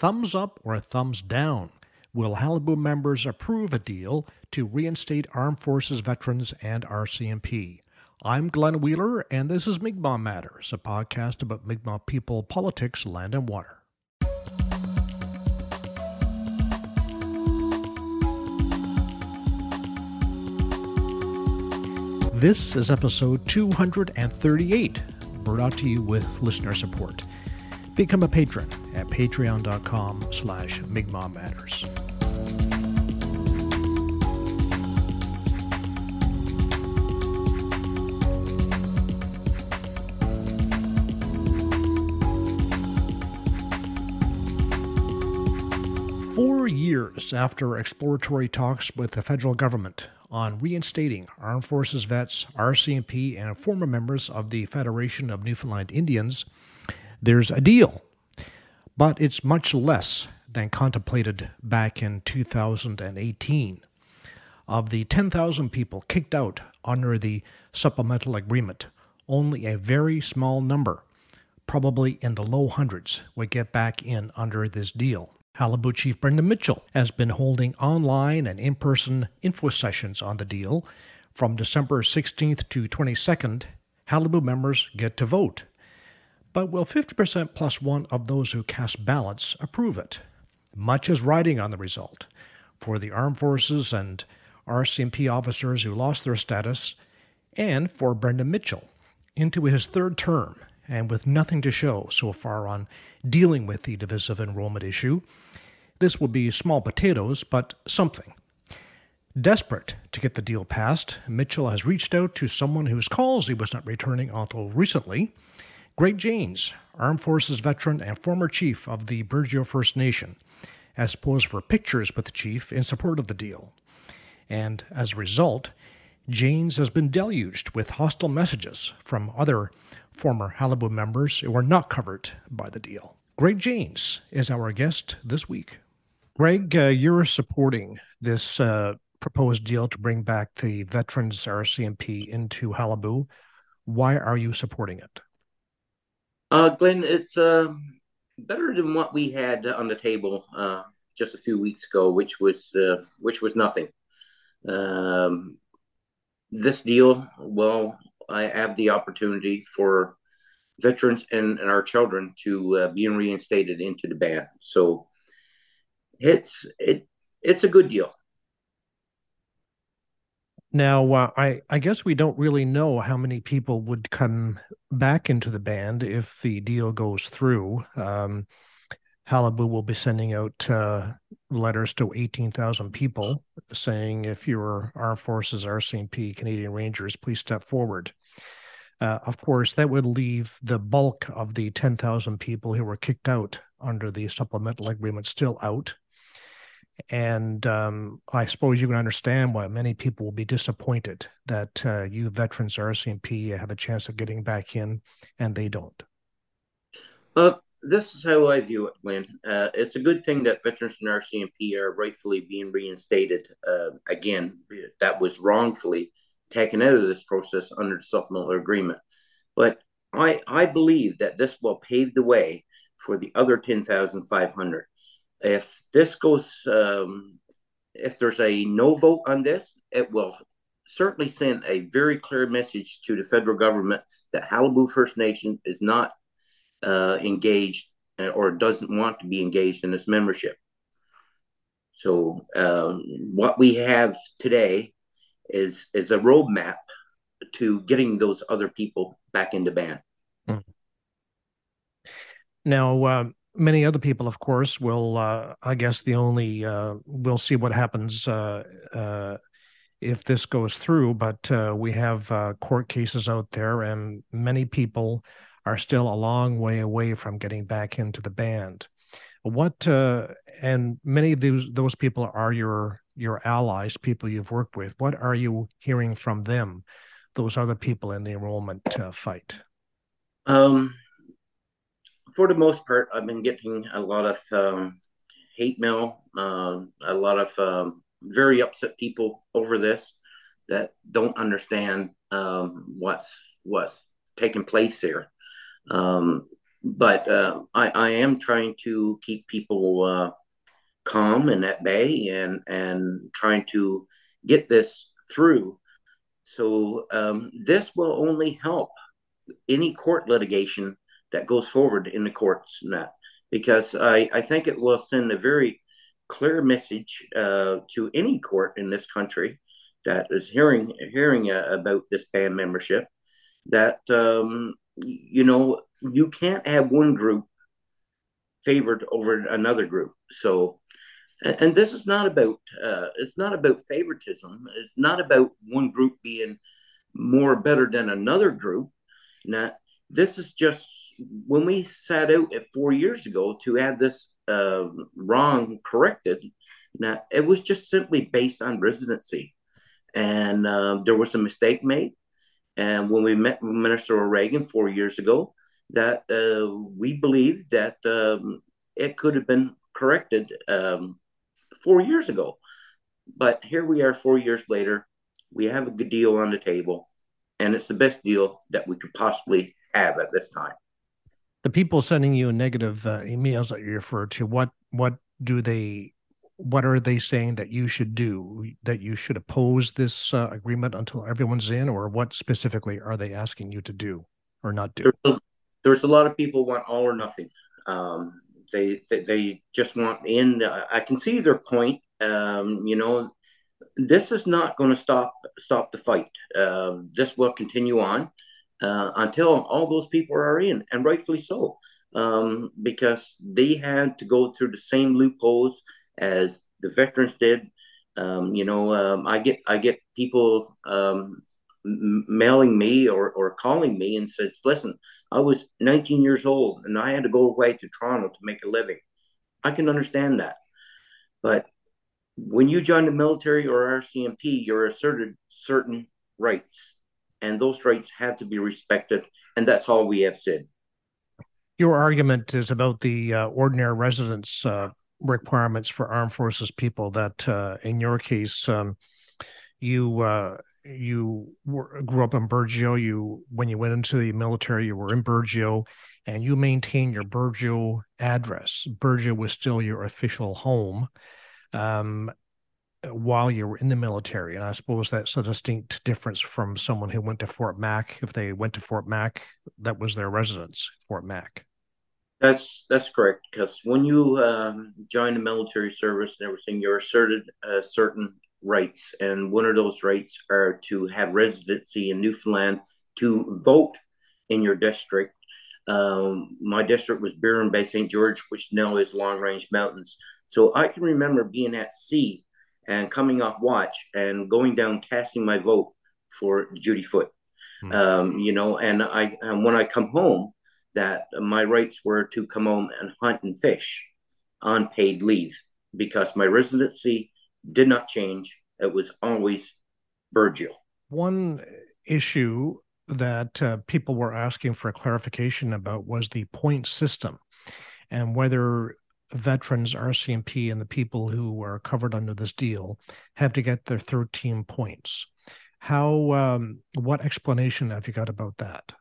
thumbs up or a thumbs down. Will Qalipu members approve a deal to reinstate Armed Forces veterans and RCMP? I'm Glenn Wheeler, and this is Mi'kmaq Matters, a podcast about Mi'kmaq people, politics, land, and water. This is episode 238, brought out to you with listener support. Become a patron at patreon.com slash Matters. Four years after exploratory talks with the federal government on reinstating Armed Forces vets, RCMP, and former members of the Federation of Newfoundland Indians, there's a deal. But it's much less than contemplated back in 2018. Of the 10,000 people kicked out under the supplemental agreement, only a very small number, probably in the low hundreds, would get back in under this deal. Qalipu Chief Brendan Mitchell has been holding online and in person info sessions on the deal. From December 16th to 22nd, Qalipu members get to vote. But will 50% plus one of those who cast ballots approve it? Much is riding on the result. For the armed forces and RCMP officers who lost their status, and for Brendan Mitchell, into his third term and with nothing to show so far on dealing with the divisive enrollment issue, this will be small potatoes, but something. Desperate to get the deal passed, Mitchell has reached out to someone whose calls he was not returning until recently Greg Janes, Armed Forces veteran and former chief of the Burgeo First Nation, has posed for pictures with the chief in support of the deal. And as a result, Janes has been deluged with hostile messages from other former Qalipu members who are not covered by the deal. Greg Janes is our guest this week. Greg, uh, you're supporting this uh, proposed deal to bring back the veterans RCMP into Qalipu. Why are you supporting it? Uh, Glenn, it's uh, better than what we had on the table uh, just a few weeks ago, which was uh, which was nothing. Um, this deal, well, I have the opportunity for veterans and, and our children to uh, be reinstated into the band. So it's it it's a good deal. Now, uh, I I guess we don't really know how many people would come back into the band if the deal goes through. Um, Qalipu will be sending out uh, letters to 18,000 people saying, if you're Armed Forces, RCMP, Canadian Rangers, please step forward. Uh, of course, that would leave the bulk of the 10,000 people who were kicked out under the supplemental agreement still out. And um, I suppose you can understand why many people will be disappointed that uh, you veterans RCMP have a chance of getting back in and they don't. Uh, this is how I view it, Glenn. Uh, it's a good thing that veterans and RCMP are rightfully being reinstated. Uh, again, that was wrongfully taken out of this process under the supplemental agreement. But I, I believe that this will pave the way for the other 10,500 if this goes, um, if there's a no vote on this, it will certainly send a very clear message to the federal government that Qalipu First Nation is not uh, engaged uh, or doesn't want to be engaged in this membership. So um, what we have today is is a roadmap to getting those other people back into band. Hmm. Now, um, many other people, of course, will. Uh, I guess the only uh, we'll see what happens uh, uh if this goes through. But uh, we have uh, court cases out there, and many people are still a long way away from getting back into the band. What and many of those those people are your your allies, people you've worked with. What are you hearing from them? Those other people in the enrollment fight. Um, for the most part, I've been getting a lot of um, hate mail, uh, a lot of um, very upset people over this that don't understand um, what's what's taking place here. Um, but uh, I, I am trying to keep people uh, calm and at bay and and trying to get this through. So this will only help any court litigation that goes forward in the courts and that because I, I think it will send a very clear message uh, to any court in this country that is hearing hearing uh, about this band membership that um, you know you can't have one group favored over another group. So and this is not about uh, it's not about favoritism. It's not about one group being more better than another group. Now this is just when we sat out at four years ago to have this uh, wrong corrected now it was just simply based on residency and uh, there was a mistake made and when we met minister o'regan four years ago that uh, we believed that um, it could have been corrected um, four years ago. But here we are four years later. We have a good deal on the table, and it's the best deal that we could possibly have at this time. The people sending you negative uh, emails that you refer to, what what do they what are they saying that you should do that you should oppose this uh, agreement until everyone's in or what specifically are they asking you to do or not do there's a, there's a lot of people want all or nothing um, they, they, they just want in. Uh, I can see their point. Um, you know, this is not going to stop stop the fight. Uh, this will continue on uh, until all those people are in, and rightfully so, um, because they had to go through the same loopholes as the veterans did. Um, you know, um, I get I get people um, mailing me or, or calling me and says, listen, I was 19 years old and I had to go away to Toronto to make a living. I can understand that. But when you join the military or RCMP, you're asserted certain rights, and those rights have to be respected. And that's all we have said. Your argument is about the uh, ordinary residence uh, requirements for armed forces people. That uh, in your case, um, you uh, you were, grew up in Burgeo. You when you went into the military, you were in Burgeo, and you maintained your Burgeo address. Burgeo was still your official home um, while you were in the military, and I suppose that's a distinct difference from someone who went to Fort Mac. If they went to Fort Mac, that was their residence, Fort Mac. That's that's correct. Because when you um, join the military service and everything, you're asserted a certain rights, and one of those rights are to have residency in Newfoundland to vote in your district. Um, my district was Byron Bay St. George, which now is Long Range Mountains. So I can remember being at sea and coming off watch and going down casting my vote for Judy Foote. Mm-hmm. Um, you know, and I and when I come home, that my rights were to come home and hunt and fish on paid leave because my residency did not change. It was always Burgeo. One issue that uh, people were asking for clarification about was the point system and whether veterans, RCMP, and the people who are covered under this deal have to get their 13 points. How, um, what explanation have you got about that?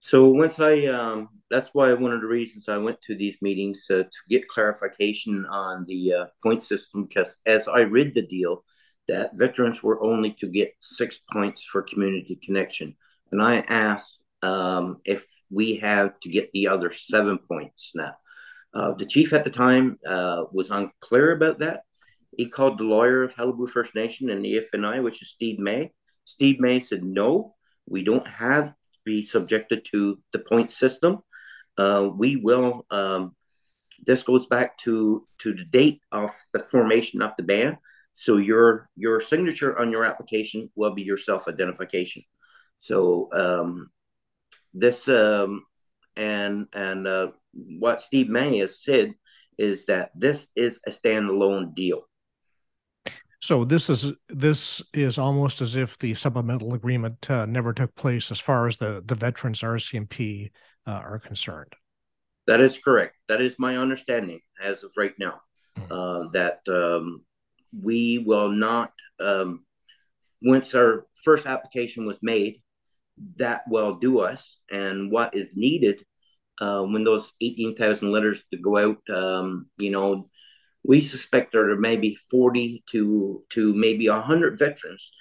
So once I, um, that's why one of the reasons I went to these meetings uh, to get clarification on the uh, point system. Because as I read the deal, that veterans were only to get six points for community connection, and I asked um, if we have to get the other seven points now. Uh, the chief at the time uh, was unclear about that. He called the lawyer of Qalipu First Nation and the FNI, which is Steve May. Steve May said, no, we don't have to be subjected to the point system. Uh, we will. Um, this goes back to to the date of the formation of the band. So your your signature on your application will be your self identification. So um, this um, and and uh, what Steve May has said is that this is a standalone deal. So this is this is almost as if the supplemental agreement uh, never took place as far as the the veterans RCMP uh, are concerned. That is correct. That is my understanding as of right now. Mm-hmm. Uh, that um, we will not um, once our first application was made, that will do us, and what is needed uh, when those 18,000 letters to go out, um, you know, we suspect there are maybe 40 to to maybe 100 veterans.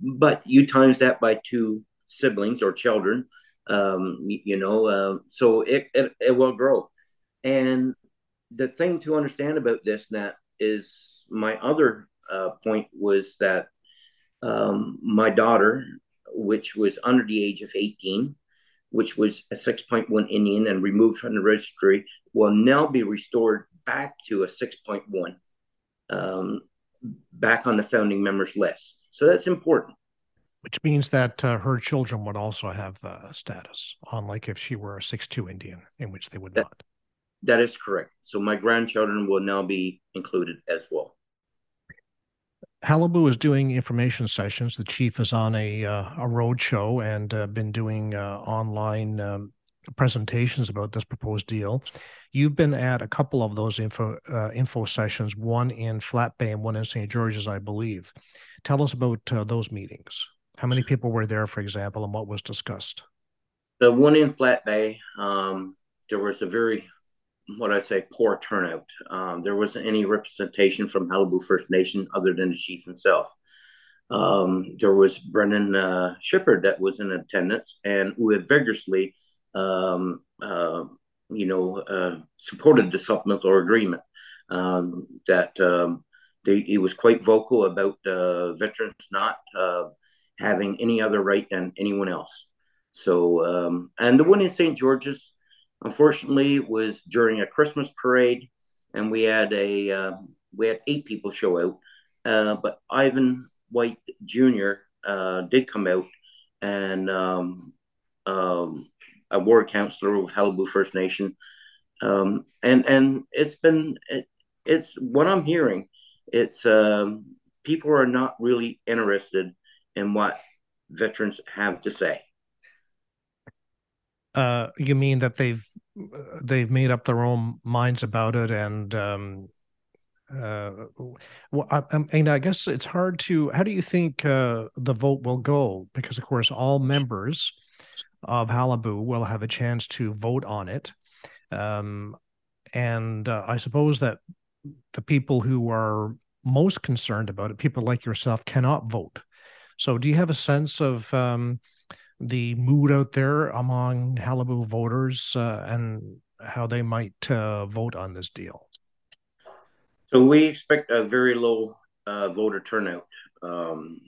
But you times that by two siblings or children, um, you know, uh, so it, it, it will grow. And the thing to understand about this, Nat, is my other uh, point was that um, my daughter, which was under the age of 18, which was a 6.1 Indian and removed from the registry, will now be restored back to a 6.1, um, back on the founding members list. So that's important. Which means that uh, her children would also have the status, unlike if she were a 6.2 Indian, in which they would that, not. That is correct. So my grandchildren will now be included as well. Qalipu is doing information sessions. The chief is on a uh, a road show and uh, been doing uh, online um, presentations about this proposed deal. You've been at a couple of those info uh, info sessions, one in Flat Bay and one in St. George's, I believe. Tell us about uh, those meetings. How many people were there, for example, and what was discussed? The one in Flat Bay, um, there was a very what I say, poor turnout. Um, there wasn't any representation from Qalipu First Nation other than the chief himself. Um, there was Brendan uh, that was in attendance and who had vigorously, um, uh, you know, uh, supported the supplemental agreement. Um, that um, they, he was quite vocal about uh, veterans not uh, having any other right than anyone else. So, um, and the one in St. George's, Unfortunately, it was during a Christmas parade, and we had a uh, we had eight people show out. Uh, but Ivan White Jr. Uh, did come out, and um, um, a ward counselor with Qalipu First Nation, um, and and it's been it, it's what I'm hearing. It's um, people are not really interested in what veterans have to say. Uh, you mean that they've they've made up their own minds about it, and um, uh, well, I, I, mean, I guess it's hard to. How do you think uh, the vote will go? Because of course, all members of Qalipu will have a chance to vote on it, um, and uh, I suppose that the people who are most concerned about it, people like yourself, cannot vote. So, do you have a sense of um, the mood out there among Qalipu voters uh, and how they might uh, vote on this deal? So we expect a very low uh, voter turnout. Um,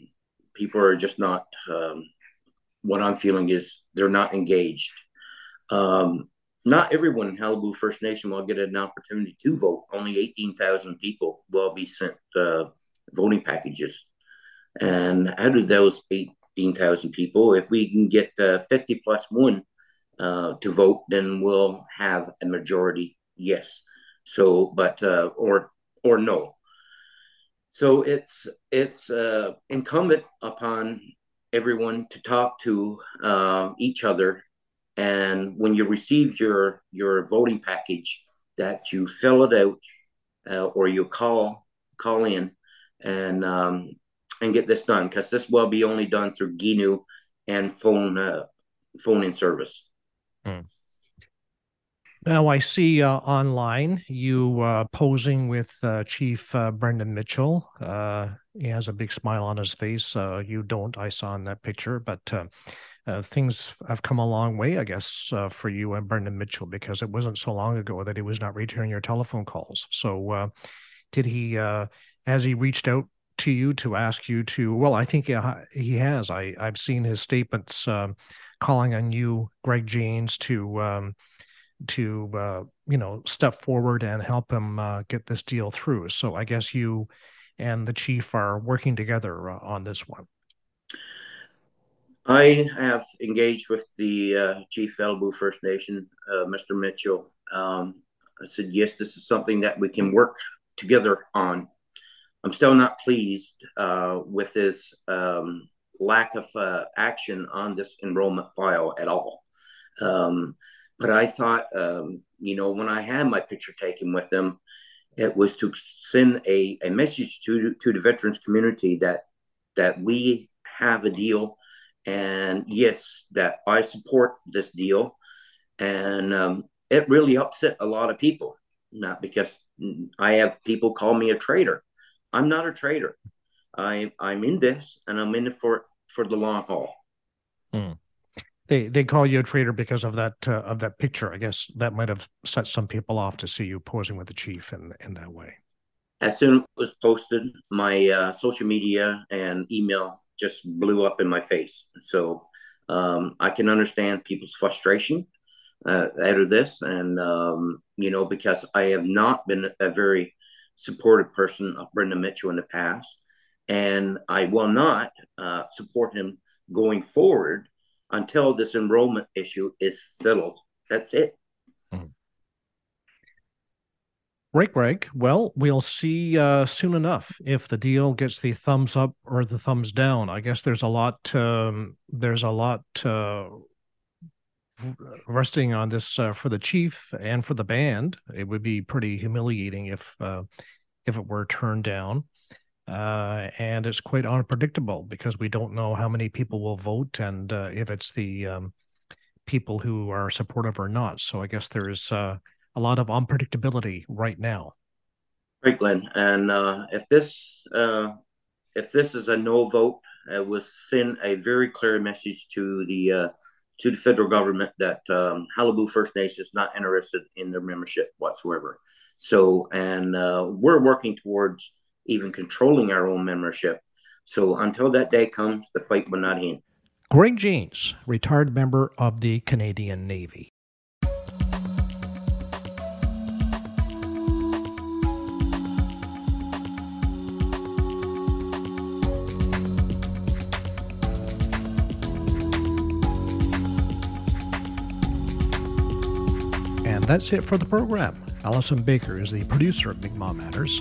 people are just not. Um, what I'm feeling is they're not engaged. Um, not everyone in Qalipu First Nation will get an opportunity to vote. Only 18,000 people will be sent uh, voting packages. And out of those eight, 15,000 people. If we can get uh, 50 plus one uh, to vote, then we'll have a majority yes. So, but uh, or or no. So it's it's uh, incumbent upon everyone to talk to uh, each other, and when you receive your your voting package, that you fill it out, uh, or you call call in, and um, and get this done because this will be only done through GNU and phone uh, phone in service. Hmm. Now I see uh, online you uh, posing with uh, Chief uh, Brendan Mitchell. Uh, he has a big smile on his face. Uh, you don't. I saw in that picture, but things have come a long way, I guess, for you and Brendan Mitchell because it wasn't so long ago that he was not returning your telephone calls. So, did he? has he reached out to you to ask you to well i think he has. I i've seen his statements um, calling on you greg janes to um, to uh, you know step forward and help him uh, get this deal through. So i guess you and the chief are working together uh, on this one. I have engaged with the uh, chief Qalipu first nation uh, mr mitchell. Um, i said yes this is something that we can work together on I'm still not pleased uh, with this um, lack of uh, action on this enrollment file at all. Um, but I thought, um, you know, when I had my picture taken with them, it was to send a, a message to to the veterans community that that we have a deal, and yes, that I support this deal, and um, it really upset a lot of people. Not because I have people call me a traitor. I'm not a traitor. I I'm in this, and I'm in it for for the long haul. Hmm. They they call you a traitor because of that uh, of that picture. I guess that might have set some people off to see you posing with the chief in in that way. As soon as it was posted, my uh, social media and email just blew up in my face. So um, I can understand people's frustration uh, out of this, and um, you know because I have not been a very supportive person of Brendan Mitchell in the past, and I will not uh, support him going forward until this enrollment issue is settled. That's it. Mm-hmm. Right, Greg. Well, we'll see uh, soon enough if the deal gets the thumbs up or the thumbs down. I guess there's a lot. Um, there's a lot uh, resting on this uh, for the chief and for the band. It would be pretty humiliating if uh, if it were turned down. Uh, and it's quite unpredictable because we don't know how many people will vote and uh, if it's the um, people who are supportive or not. So I guess there's uh, a lot of unpredictability right now. Right, Glenn. And uh, if this if this is a no vote, it will send a very clear message to the to the federal government that um, Qalipu First Nation is not interested in their membership whatsoever. So, and we're working towards even controlling our own membership. So until that day comes, the fight will not end. Greg Janes, retired member of the Canadian Navy. And that's it for the program. Allison Baker is the producer of Mi'kmaq Matters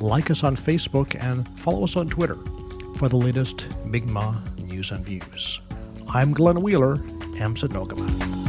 like us on Facebook, and follow us on Twitter for the latest Mi'kmaq news and views. I'm Glenn Wheeler, Amsit Nogama.